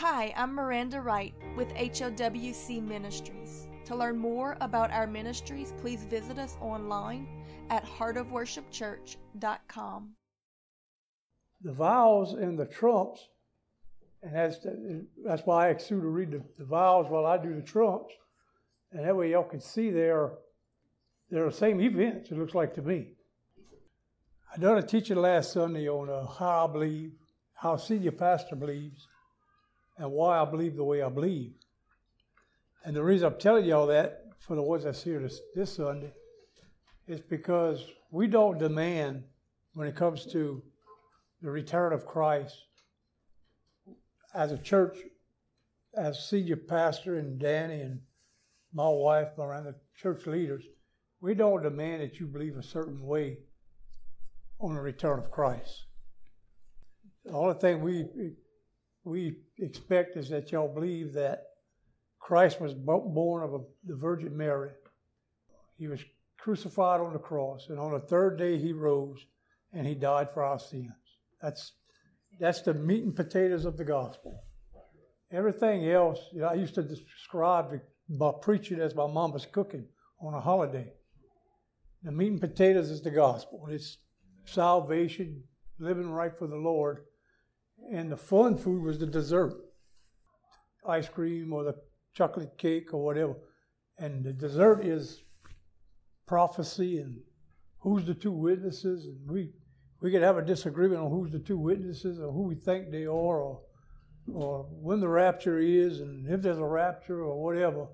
Hi, I'm Miranda Wright with HOWC Ministries. To learn more about our ministries, please visit us online at heartofworshipchurch.com. The vials and the trumps, and that's, that's why I asked Sue to read the, the vials while I do the trumps. And that way y'all can see they're, they're the same events, it looks like to me. I done a teaching last Sunday on uh, how I believe, how senior pastor believes, and why I believe the way I believe. And the reason I'm telling y'all that for the ones that's here this, this Sunday is because we don't demand when it comes to the return of Christ as a church, as senior pastor and Danny and my wife, the church leaders, we don't demand that you believe a certain way on the return of Christ. The only thing we we expect is that y'all believe that Christ was born of a, the Virgin Mary. He was crucified on the cross, and on the third day he rose, and he died for our sins. That's that's the meat and potatoes of the gospel. Everything else, you know, I used to describe my preaching as my mom was cooking on a holiday. The meat and potatoes is the gospel. It's salvation, living right for the Lord. And the fun food was the dessert ice cream or the chocolate cake or whatever. And the dessert is prophecy and who's the two witnesses. And we, we could have a disagreement on who's the two witnesses or who we think they are or, or when the rapture is and if there's a rapture or whatever.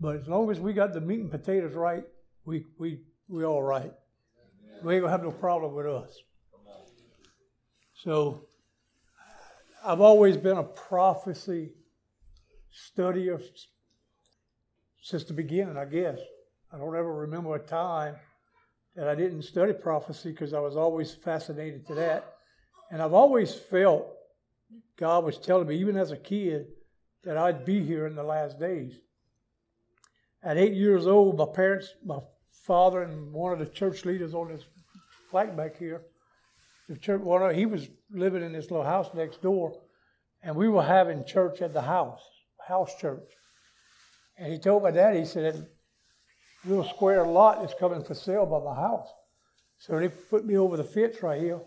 But as long as we got the meat and potatoes right, we, we, we all right. We ain't gonna have no problem with us. So I've always been a prophecy studier since the beginning, I guess. I don't ever remember a time that I didn't study prophecy because I was always fascinated to that. And I've always felt God was telling me, even as a kid, that I'd be here in the last days. At eight years old, my parents, my father, and one of the church leaders on this flag back here, the church, one he was living in this little house next door, and we were having church at the house, house church. And he told my dad, he said, that little square lot is coming for sale by my house. So they put me over the fence right here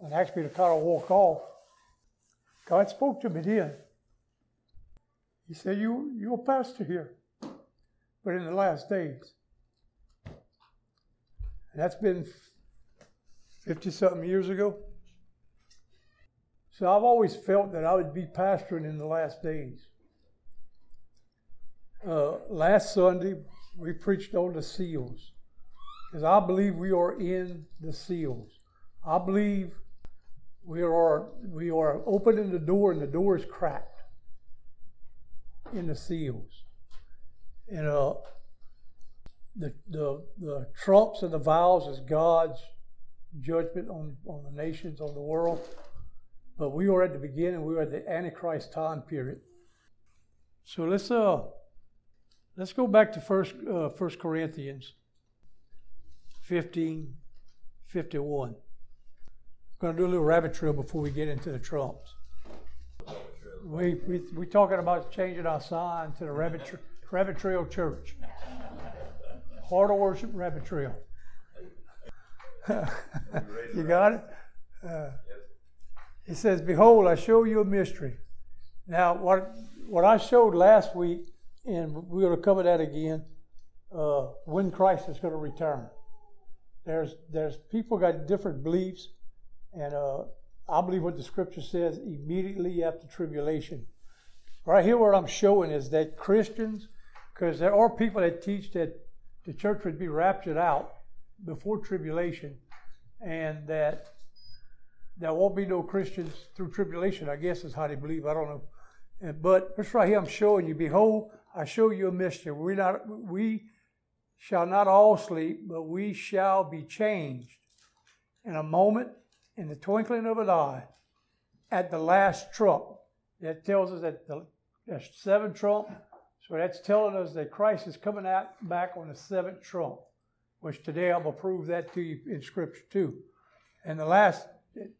and asked me to kind of walk off. God spoke to me then. He said, you, You're a pastor here, but in the last days. And that's been 50 something years ago. So I've always felt that I would be pastoring in the last days. Uh, last Sunday, we preached on the seals because I believe we are in the seals. I believe we are we are opening the door and the door is cracked in the seals. And uh, the, the the trumps and the vials is God's judgment on, on the nations, on the world. But we were at the beginning, we were at the Antichrist time period. So let's uh let's go back to first uh, First Corinthians 15, 51. I'm to do a little rabbit trail before we get into the trumps. We we we talking about changing our sign to the rabbit tra- rabbit trail church. Heart of worship rabbit trail. you got it? Uh, it says, Behold, I show you a mystery. Now, what, what I showed last week, and we're going to cover that again, uh, when Christ is going to return. There's, there's people got different beliefs, and uh, I believe what the scripture says immediately after tribulation. Right here, what I'm showing is that Christians, because there are people that teach that the church would be raptured out before tribulation, and that there won't be no Christians through tribulation, I guess is how they believe. I don't know. Uh, but this right here, I'm showing you. Behold, I show you a mystery. We not we shall not all sleep, but we shall be changed in a moment, in the twinkling of an eye, at the last trump. That tells us that the there's seven trump. So that's telling us that Christ is coming out back on the seventh trump, which today I'm to prove that to you in Scripture too. And the last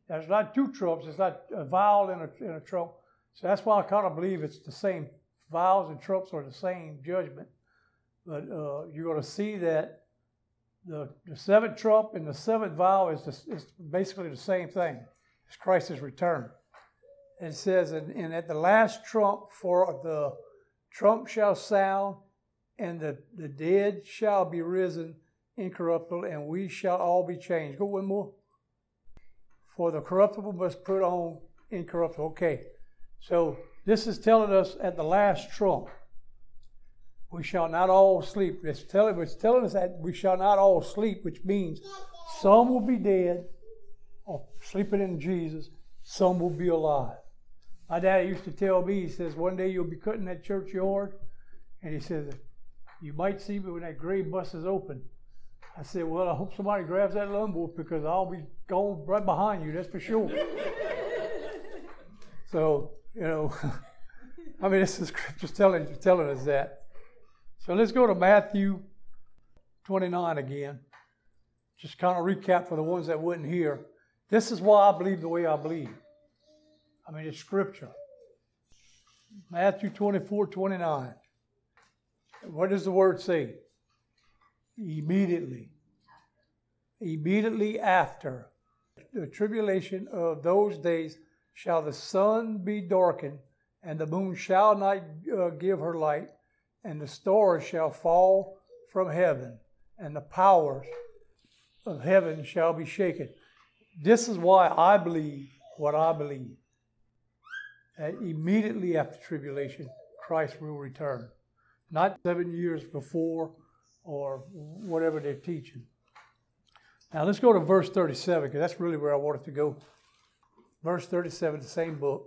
there's not two trumps. It's not a vial in a, in a trump. So that's why I kind of believe it's the same. Vials and trumps are the same judgment. But uh, you're going to see that the, the seventh trump and the seventh vial is, the, is basically the same thing. It's Christ's return. It says, and, and at the last trump, for the trump shall sound, and the, the dead shall be risen incorruptible, and we shall all be changed. Go one more. For the corruptible must put on incorruptible. Okay, so this is telling us at the last trump, we shall not all sleep. It's telling, it's telling us that we shall not all sleep, which means some will be dead or sleeping in Jesus, some will be alive. My dad used to tell me, he says, one day you'll be cutting that churchyard, and he says, you might see me when that grave bus is open. I said, well, I hope somebody grabs that lumber because I'll be going right behind you, that's for sure. so, you know, I mean, this is scripture telling, telling us that. So let's go to Matthew 29 again. Just kind of recap for the ones that wouldn't hear. This is why I believe the way I believe. I mean, it's scripture. Matthew 24, 29. What does the word say? Immediately. Immediately after the tribulation of those days shall the sun be darkened, and the moon shall not uh, give her light, and the stars shall fall from heaven, and the powers of heaven shall be shaken. This is why I believe what I believe. That immediately after tribulation, Christ will return. Not seven years before or whatever they're teaching. Now let's go to verse 37 because that's really where I wanted to go. Verse 37, the same book.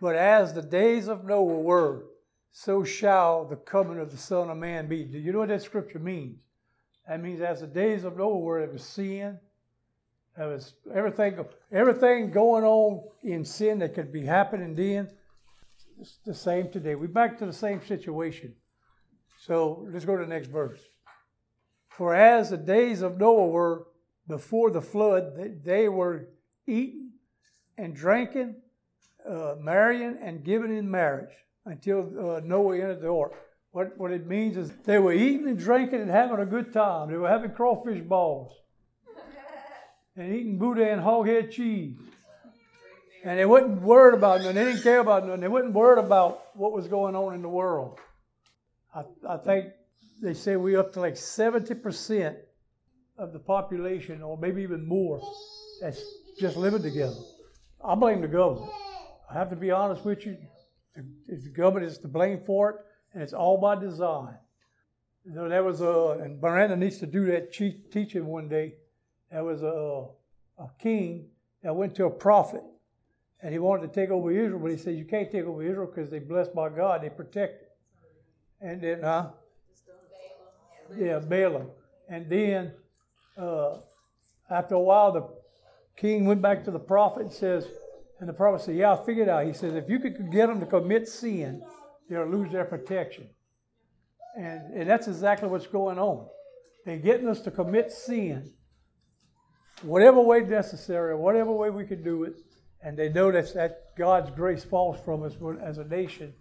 But as the days of Noah were, so shall the coming of the Son of Man be. Do you know what that scripture means? That means as the days of Noah were, it was sin, there was everything, everything going on in sin that could be happening then. It's the same today. We're back to the same situation. So let's go to the next verse. For as the days of Noah were before the flood, they, were eating and drinking, uh, marrying and giving in marriage until uh, Noah entered the ark. What, what it means is they were eating and drinking and having a good time. They were having crawfish balls and eating Boudin and hoghead cheese. And they wasn't worried about nothing. They didn't care about nothing. They wasn't worried about what was going on in the world. I, I think they say we're up to like 70% of the population, or maybe even more, that's just living together. I blame the government. I have to be honest with you. The, the government is to blame for it, and it's all by design. You know, there was a, and Miranda needs to do that teaching one day there was a, a king that went to a prophet and he wanted to take over Israel, but he said, You can't take over Israel because they're blessed by God, they protect it. And then, huh? Yeah, Balaam. And then, uh, after a while, the king went back to the prophet and says, and the prophet said, Yeah, I figured out. He says, If you could get them to commit sin, they'll lose their protection. And, and that's exactly what's going on. They're getting us to commit sin whatever way necessary, whatever way we can do it, and they notice that God's grace falls from us as a nation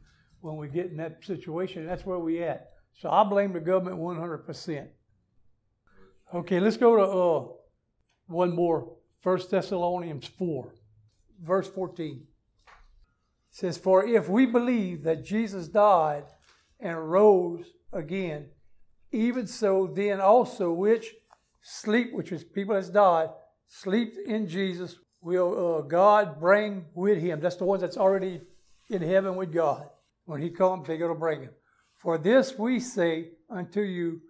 when we get in that situation. That's where we at. So I blame the government 100%. Okay, let's go to uh, one more. 1 Thessalonians 4, verse 14. It says, For if we believe that Jesus died and rose again, even so then also which sleep, which is people that's died, sleep in Jesus, will uh, God bring with him. That's the ones that's already in heaven with God. When he comes, to bring him. For this we say unto you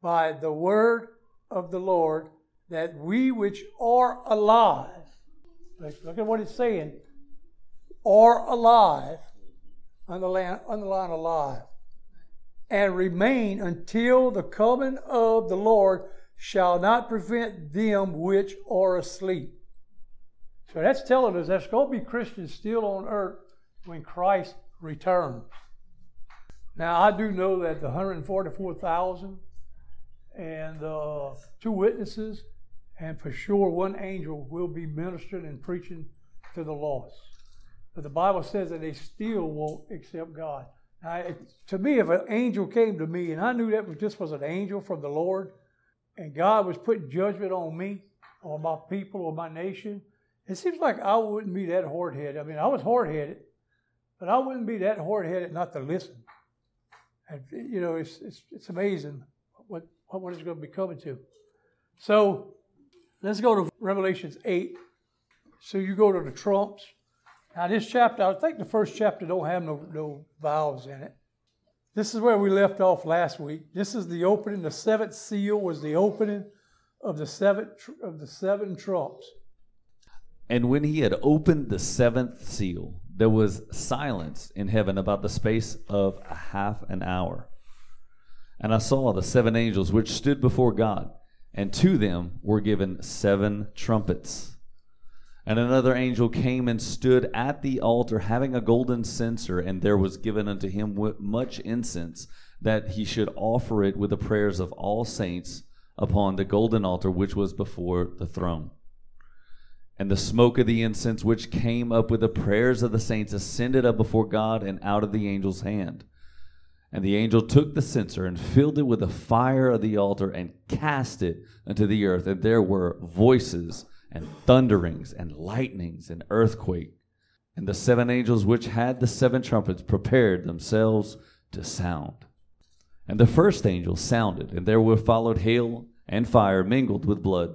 by the word of the Lord, that we which are alive, look at what it's saying, are alive, underline, underline alive, and remain until the coming of the Lord shall not prevent them which are asleep. So that's telling us there's going to be Christians still on earth when Christ returns. Now, I do know that the 144,000 and uh, two witnesses, and for sure one angel will be ministering and preaching to the lost. but the Bible says that they still won't accept God. Now, it, to me, if an angel came to me and I knew that this was an angel from the Lord, and God was putting judgment on me, or my people, or my nation, it seems like I wouldn't be that hard headed. I mean, I was hard headed, but I wouldn't be that hard headed not to listen. And, you know, it's, it's, it's amazing what, what is going to be coming to. So let's go to Revelations 8. So you go to the trumps. Now, this chapter, I think the first chapter don't have no, no vials in it. This is where we left off last week. This is the opening. The seventh seal was the opening of the seven of the seven trumps. And when he had opened the seventh seal, there was silence in heaven about the space of a half an hour. And I saw the seven angels which stood before God, and to them were given seven trumpets. And another angel came and stood at the altar, having a golden censer, and there was given unto him much incense, that he should offer it with the prayers of all saints upon the golden altar which was before the throne. And the smoke of the incense which came up with the prayers of the saints ascended up before God and out of the angel's hand. And the angel took the censer and filled it with the fire of the altar and cast it into the earth. And there were voices and thunderings and lightnings and earthquake. And the seven angels which had the seven trumpets prepared themselves to sound. And the first angel sounded, and there were followed hail and fire mingled with blood,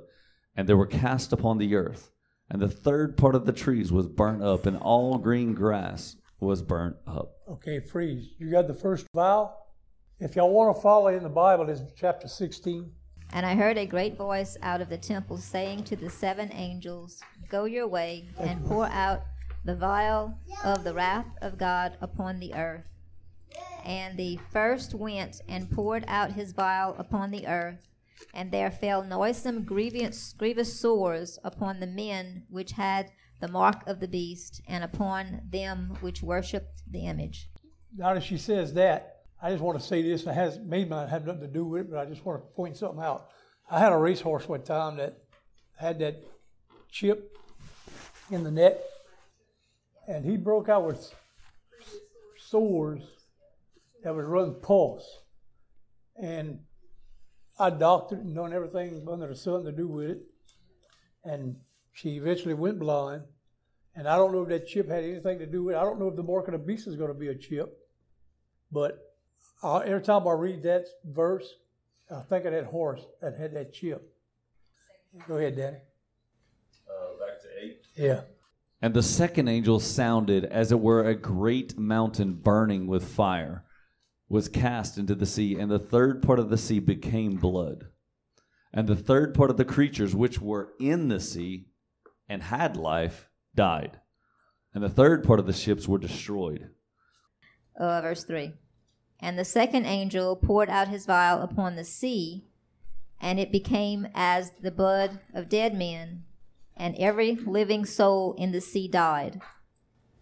and they were cast upon the earth. And the third part of the trees was burnt up, and all green grass was burnt up. Okay, freeze. You got the first vial? If y'all want to follow in the Bible, it's chapter 16. And I heard a great voice out of the temple saying to the seven angels, Go your way and pour out the vial of the wrath of God upon the earth. And the first went and poured out his vial upon the earth, and there fell noisome grievous, grievous sores upon the men which had the mark of the beast, and upon them which worshipped the image. Now that she says that, I just want to say this. It has may not have nothing to do with it, but I just want to point something out. I had a racehorse one time that had that chip in the neck, and he broke out with sores that would run pulse. And I doctored and done everything under the sun to do with it. And she eventually went blind. And I don't know if that chip had anything to do with it. I don't know if the mark of the beast is going to be a chip. But uh, every time I read that verse, I think of that horse that had that chip. Go ahead, Danny. Uh, back to eight. Yeah. And the second angel sounded as it were a great mountain burning with fire was cast into the sea, and the third part of the sea became blood. And the third part of the creatures which were in the sea and had life died. And the third part of the ships were destroyed. Uh, verse 3. And the second angel poured out his vial upon the sea, and it became as the blood of dead men, and every living soul in the sea died.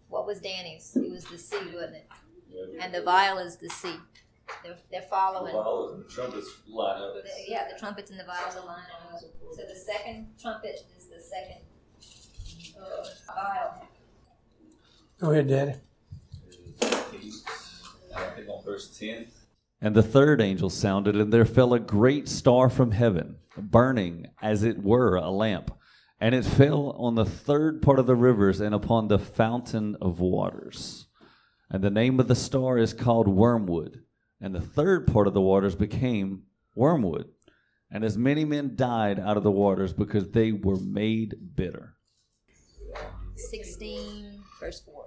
What was Danny's? It was the sea, wasn't it? And the vial is the sea. They're, they're following. The vials and the trumpets line up. The, yeah, the trumpets and the vials are lining up. So the second trumpet is the second uh, vial. Go ahead, Danny. I think on verse 10. And the third angel sounded, and there fell a great star from heaven, burning as it were a lamp. And it fell on the third part of the rivers and upon the fountain of waters. And the name of the star is called Wormwood. And the third part of the waters became wormwood. And as many men died out of the waters because they were made bitter. 16, verse 4.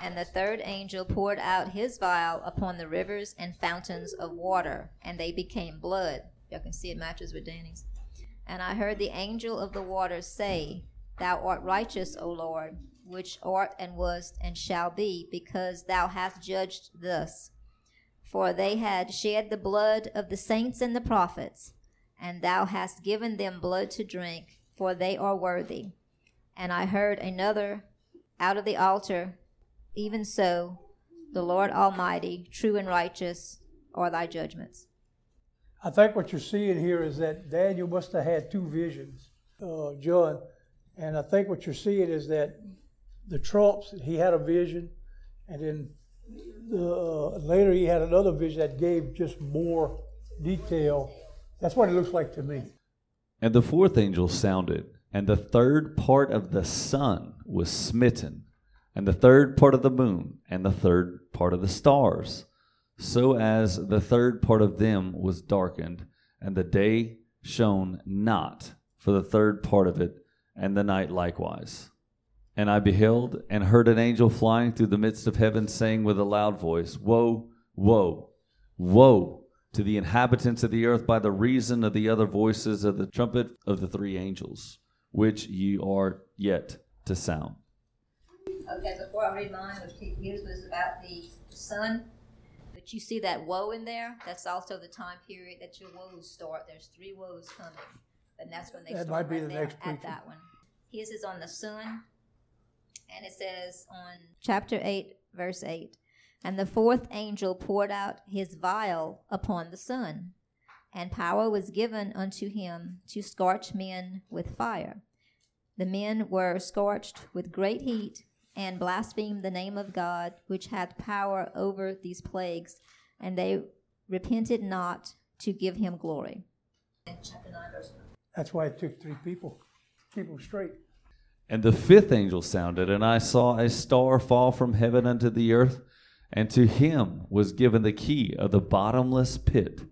And the third angel poured out his vial upon the rivers and fountains of water, and they became blood. Y'all can see it matches with Danny's. And I heard the angel of the waters say, Thou art righteous, O Lord, which art and wast and shall be, because thou hast judged thus. For they had shed the blood of the saints and the prophets, and thou hast given them blood to drink, for they are worthy. And I heard another out of the altar even so, the Lord Almighty, true and righteous are thy judgments. I think what you're seeing here is that Daniel must have had two visions, uh, John. And I think what you're seeing is that the trumps. He had a vision, and then uh, later he had another vision that gave just more detail. That's what it looks like to me. And the fourth angel sounded, and the third part of the sun was smitten, and the third part of the moon, and the third part of the stars, so as the third part of them was darkened, and the day shone not for the third part of it, and the night likewise. And I beheld and heard an angel flying through the midst of heaven, saying with a loud voice, Woe, woe, woe to the inhabitants of the earth by the reason of the other voices of the trumpet of the three angels, which ye are yet to sound. Okay, before I read mine, which his was about the sun, but you see that woe in there? That's also the time period that your woes start. There's three woes coming, and that's when they That start might be right the there next at preaching. that one. His is on the sun, and it says on chapter 8, verse 8 And the fourth angel poured out his vial upon the sun, and power was given unto him to scorch men with fire. The men were scorched with great heat, and blasphemed the name of God, which hath power over these plagues, and they repented not to give him glory. Chapter 9, verse 1. That's why it took three people, keep them straight. And the fifth angel sounded, and I saw a star fall from heaven unto the earth, and to him was given the key of the bottomless pit.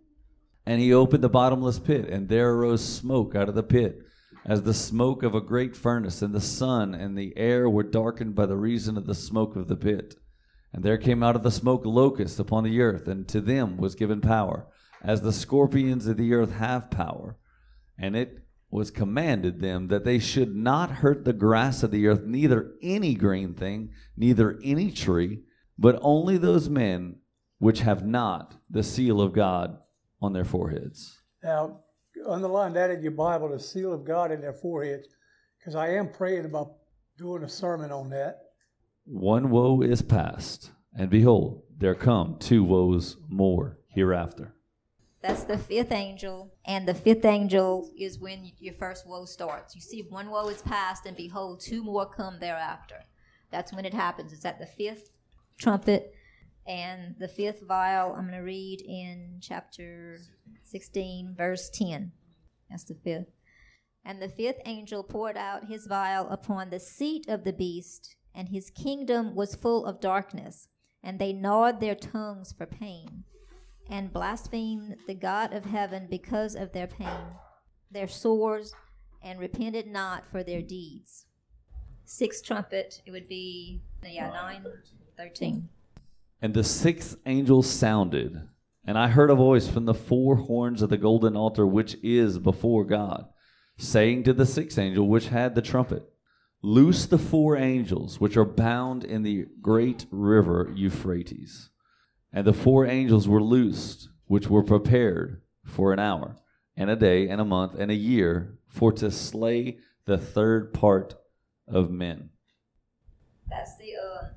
And he opened the bottomless pit, and there arose smoke out of the pit, as the smoke of a great furnace, and the sun and the air were darkened by the reason of the smoke of the pit. And there came out of the smoke locusts upon the earth, and to them was given power, as the scorpions of the earth have power. And it was commanded them that they should not hurt the grass of the earth, neither any green thing, neither any tree, but only those men which have not the seal of God on their foreheads. Now, underline that in your Bible, the seal of God in their foreheads, because I am praying about doing a sermon on that. One woe is past, and behold, there come two woes more hereafter. That's the fifth angel, and the fifth angel is when your first woe starts. You see, one woe is past, and behold, two more come thereafter. That's when it happens. It's at the fifth trumpet, and the fifth vial. I'm going to read in chapter 16, verse 10. That's the fifth. And the fifth angel poured out his vial upon the seat of the beast, and his kingdom was full of darkness, and they gnawed their tongues for pain and blasphemed the God of heaven because of their pain, their sores, and repented not for their deeds. Sixth trumpet, it would be, yeah, 9, 13. And the sixth angel sounded, and I heard a voice from the four horns of the golden altar which is before God, saying to the sixth angel which had the trumpet, Loose the four angels which are bound in the great river Euphrates. And the four angels were loosed, which were prepared for an hour, and a day, and a month, and a year, for to slay the third part of men. That's the uh,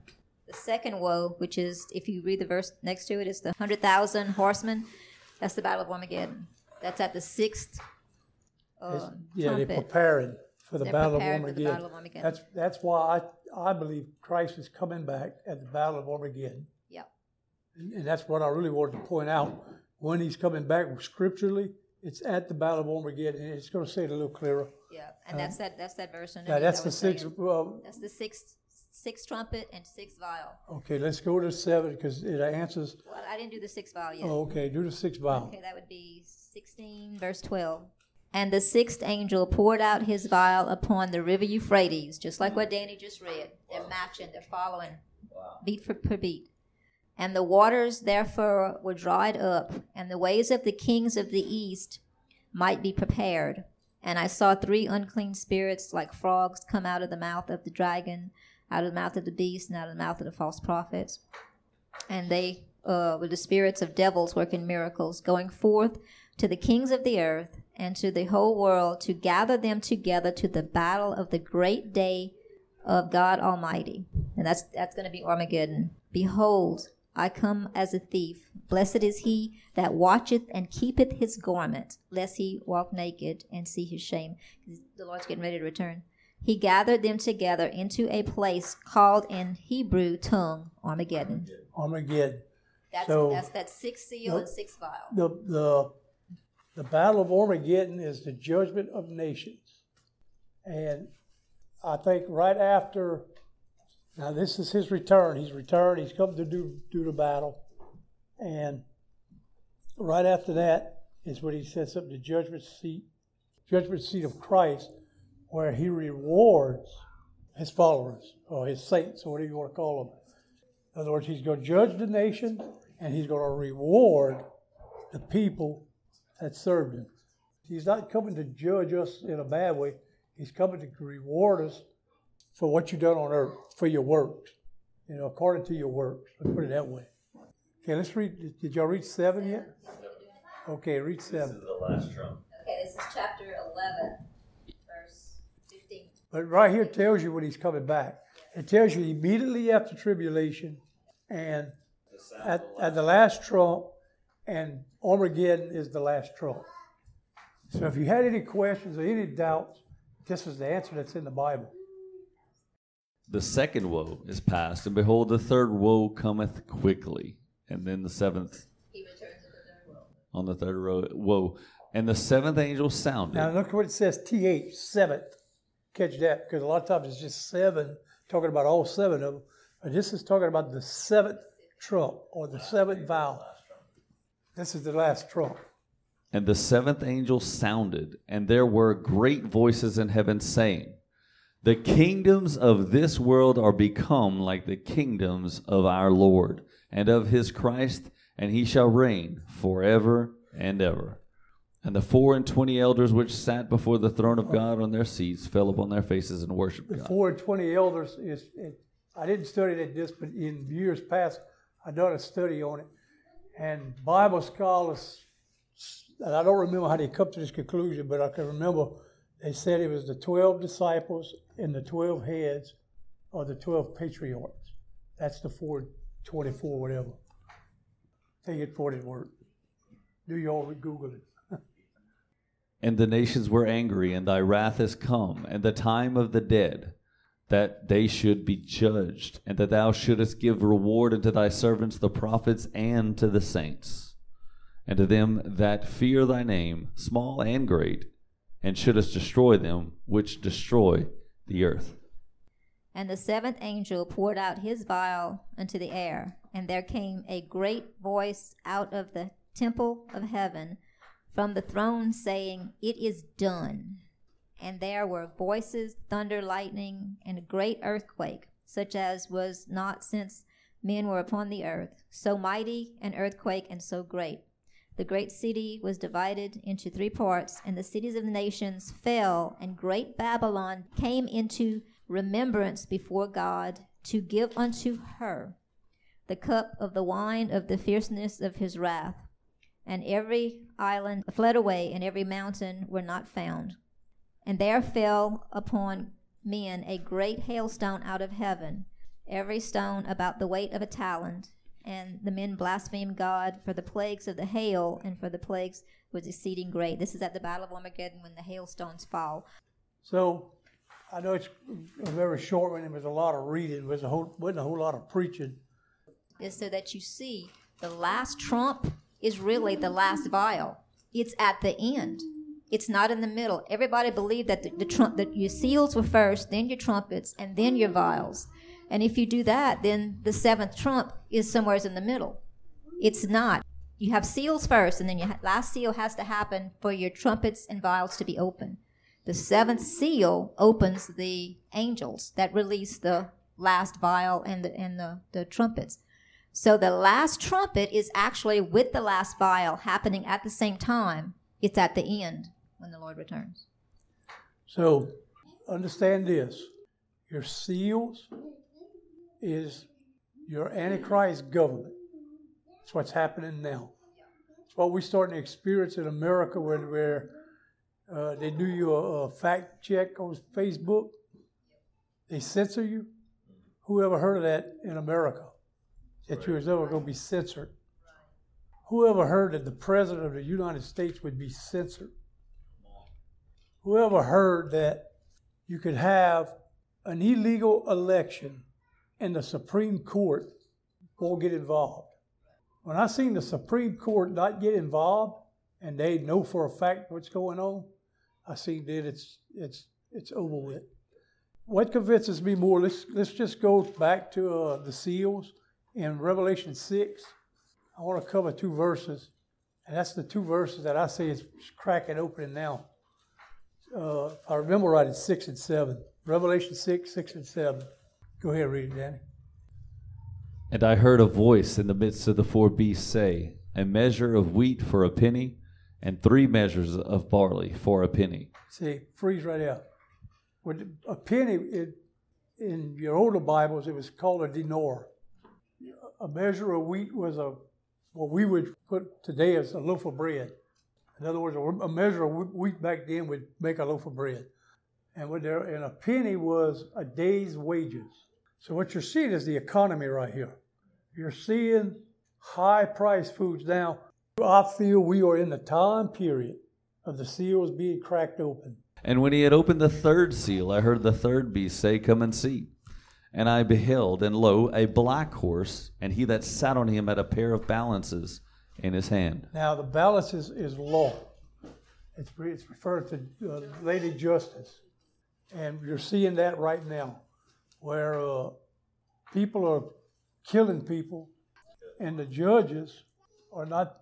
the second woe, which is if you read the verse next to it, it's the hundred thousand horsemen. That's the battle of Armageddon. That's at the sixth It's- uh, yeah, they're preparing for the They're battle of for the Armageddon. battle of Armageddon. That's that's why I I believe Christ is coming back at the battle of Armageddon, Yep. And, and that's what I really wanted to point out. When he's coming back scripturally, it's at the battle of Armageddon, and it's going to say it a little clearer. Yeah, and that's uh, that. That's that verse. Yeah, that's the sixth. Well, That's the sixth sixth trumpet and sixth vial. okay, let's go to seven because it answers. Well, I didn't do the sixth vial yet. Oh, okay, do the sixth vial. Okay, that would be 16, verse 12. And the sixth angel poured out his vial upon the river Euphrates, just like what Danny just read. They're matching, they're following, beat for per beat. And the waters therefore were dried up, and the ways of the kings of the east might be prepared. And I saw three unclean spirits like frogs come out of the mouth of the dragon, out of the mouth of the beast, and out of the mouth of the false prophets and they uh, were the spirits of devils working miracles, going forth to the kings of the earth and to the whole world to gather them together to the battle of the great day of God Almighty. And that's that's going to be Armageddon. Behold, I come as a thief. Blessed is he that watcheth and keepeth his garment, lest he walk naked and see his shame. The Lord's getting ready to return. he gathered them together into a place called in Hebrew tongue Armageddon. Armageddon. That's So- that's that sixth seal and sixth vial. The, the, the Battle of Armageddon is the judgment of nations. And I think right after, now this is his return. He's returned, he's come to do, do the battle. And right after that is when he sets up the judgment seat, judgment seat of Christ, where he rewards his followers or his saints or whatever you want to call them. In other words, he's going to judge the nation and he's going to reward the people that served him. He's not coming to judge us in a bad way. He's coming to reward us for what you've done on earth, for your works, you know, according to your works. Let's put it that way. Okay, let's read. Did y'all read seven yet? Okay, read seven. This is the last trump. Okay, this is chapter 11, verse 15. But right here tells you when he's coming back. It tells you immediately after tribulation and The at, the at the last trump, and Armageddon is the last trump. So if you had any questions or any doubts, this is the answer that's in the Bible. The second woe is past, and behold, the third woe cometh quickly. And then the seventh He returns to the third world. on the third row, woe. And the seventh angel sounded. Now look what it says, TH, seventh. Catch that, because a lot of times it's just seven, talking about all seven of them. But this is talking about the seventh trump or the seventh vow. This is the last trump. And the seventh angel sounded, and there were great voices in heaven saying, The kingdoms of this world are become like the kingdoms of our Lord and of his Christ, and he shall reign forever and ever. And the four and twenty elders which sat before the throne of God on their seats fell upon their faces and worshipped The God. four and twenty elders is, it, I didn't study that this, but in years past, I done a study on it. And Bible scholars, and I don't remember how they come to this conclusion, but I can remember they said it was the 12 disciples and the 12 heads or the 12 patriarchs. That's the 424, whatever. Take it for its word. Do you all Google it? And the nations were angry, and thy wrath is come, and the time of the dead, that they should be judged, and that thou shouldest give reward unto thy servants the prophets and to the saints, and to them that fear thy name, small and great, and shouldest destroy them which destroy the earth. And the seventh angel poured out his vial into the air, and there came a great voice out of the temple of heaven from the throne saying, It is done. And there were voices, thunder, lightning, and a great earthquake, such as was not since men were upon the earth, so mighty an earthquake and so great. The great city was divided into three parts, and the cities of the nations fell, and great Babylon came into remembrance before God to give unto her the cup of the wine of the fierceness of his wrath. And every island fled away, and every mountain were not found. And there fell upon men a great hailstone out of heaven, every stone about the weight of a talent. And the men blasphemed God for the plagues of the hail, and for the plagues was exceeding great. This is at the Battle of Armageddon when the hailstones fall. So I know it's a very short one. There was a lot of reading. There was a whole, wasn't a whole lot of preaching. is so that you see the last trump is really the last vial. It's at the end. It's not in the middle. Everybody believed that the, the trump that your seals were first, then your trumpets, and then your vials. And if you do that, then the seventh trump is somewhere in the middle. It's not. You have seals first, and then your last seal has to happen for your trumpets and vials to be open. The seventh seal opens the angels that release the last vial and the and the, the trumpets. So the last trumpet is actually with the last vial happening at the same time. It's at the end when the Lord returns. So understand this your seals is your Antichrist government. That's what's happening now. It's what we're starting to experience in America where, where uh, they do you a, a fact check on Facebook, they censor you. Who ever heard of that in America? That you was ever going to be censored? Who ever heard that the President of the United States would be censored? Whoever heard that you could have an illegal election and the Supreme Court won't get involved. When I seen the Supreme Court not get involved and they know for a fact what's going on, I seen that it's it's it's over with. What convinces me more? Let's let's just go back to uh, the seals in Revelation six. I want to cover two verses, and that's the two verses that I see is cracking open now. Uh, if I remember right, it's six and seven. Revelation six, six and seven. Go ahead, read it, Danny. And I heard a voice in the midst of the four beasts say, A measure of wheat for a penny, and three measures of barley for a penny. See, freeze right out. With a penny, it, in your older Bibles, it was called a dinar. A measure of wheat was a what we would put today as a loaf of bread. In other words, a measure of wheat back then would make a loaf of bread. And, what there, and a penny was a day's wages. So what you're seeing is the economy right here. You're seeing high priced foods. Now, I feel we are in the time period of the seals being cracked open. And when he had opened the third seal, I heard the third beast say, Come and see. And I beheld, and lo, a black horse, and he that sat on him had a pair of balances in his hand. Now, the balance is, is law. It's, it's referred to uh, Lady Justice. And you're seeing that right now, where uh, people are killing people, and the judges are not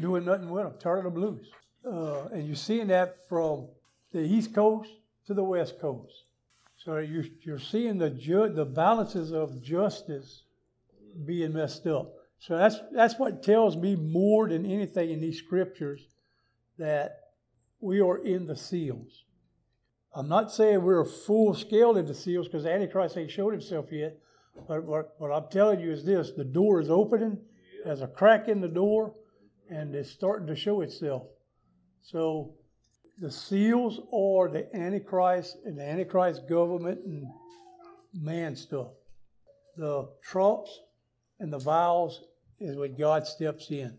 doing nothing with them, turning them loose. Uh, and you're seeing that from the East Coast to the West Coast. So you're, you're seeing the ju- the balances of justice being messed up. So that's that's what tells me more than anything in these scriptures that we are in the seals. I'm not saying we're full scale in the seals because Antichrist ain't showed himself yet. But what, what I'm telling you is this the door is opening, there's a crack in the door, and it's starting to show itself. So the seals are the Antichrist and the Antichrist government and man stuff. The trumps and the vials is when God steps in.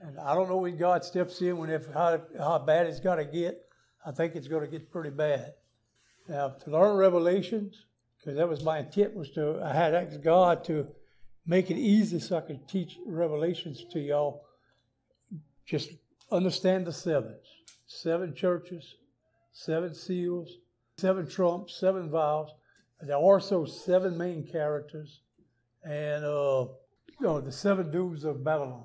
And I don't know when God steps in, when if how, how bad it's got to get. I think it's going to get pretty bad. Now, to learn Revelations, because that was my intent, was to I had asked God to make it easy so I could teach Revelations to y'all. Just understand the sevens seven churches, seven seals, seven trumps, seven vials. There are also seven main characters, and uh, you know, the seven dudes of Babylon.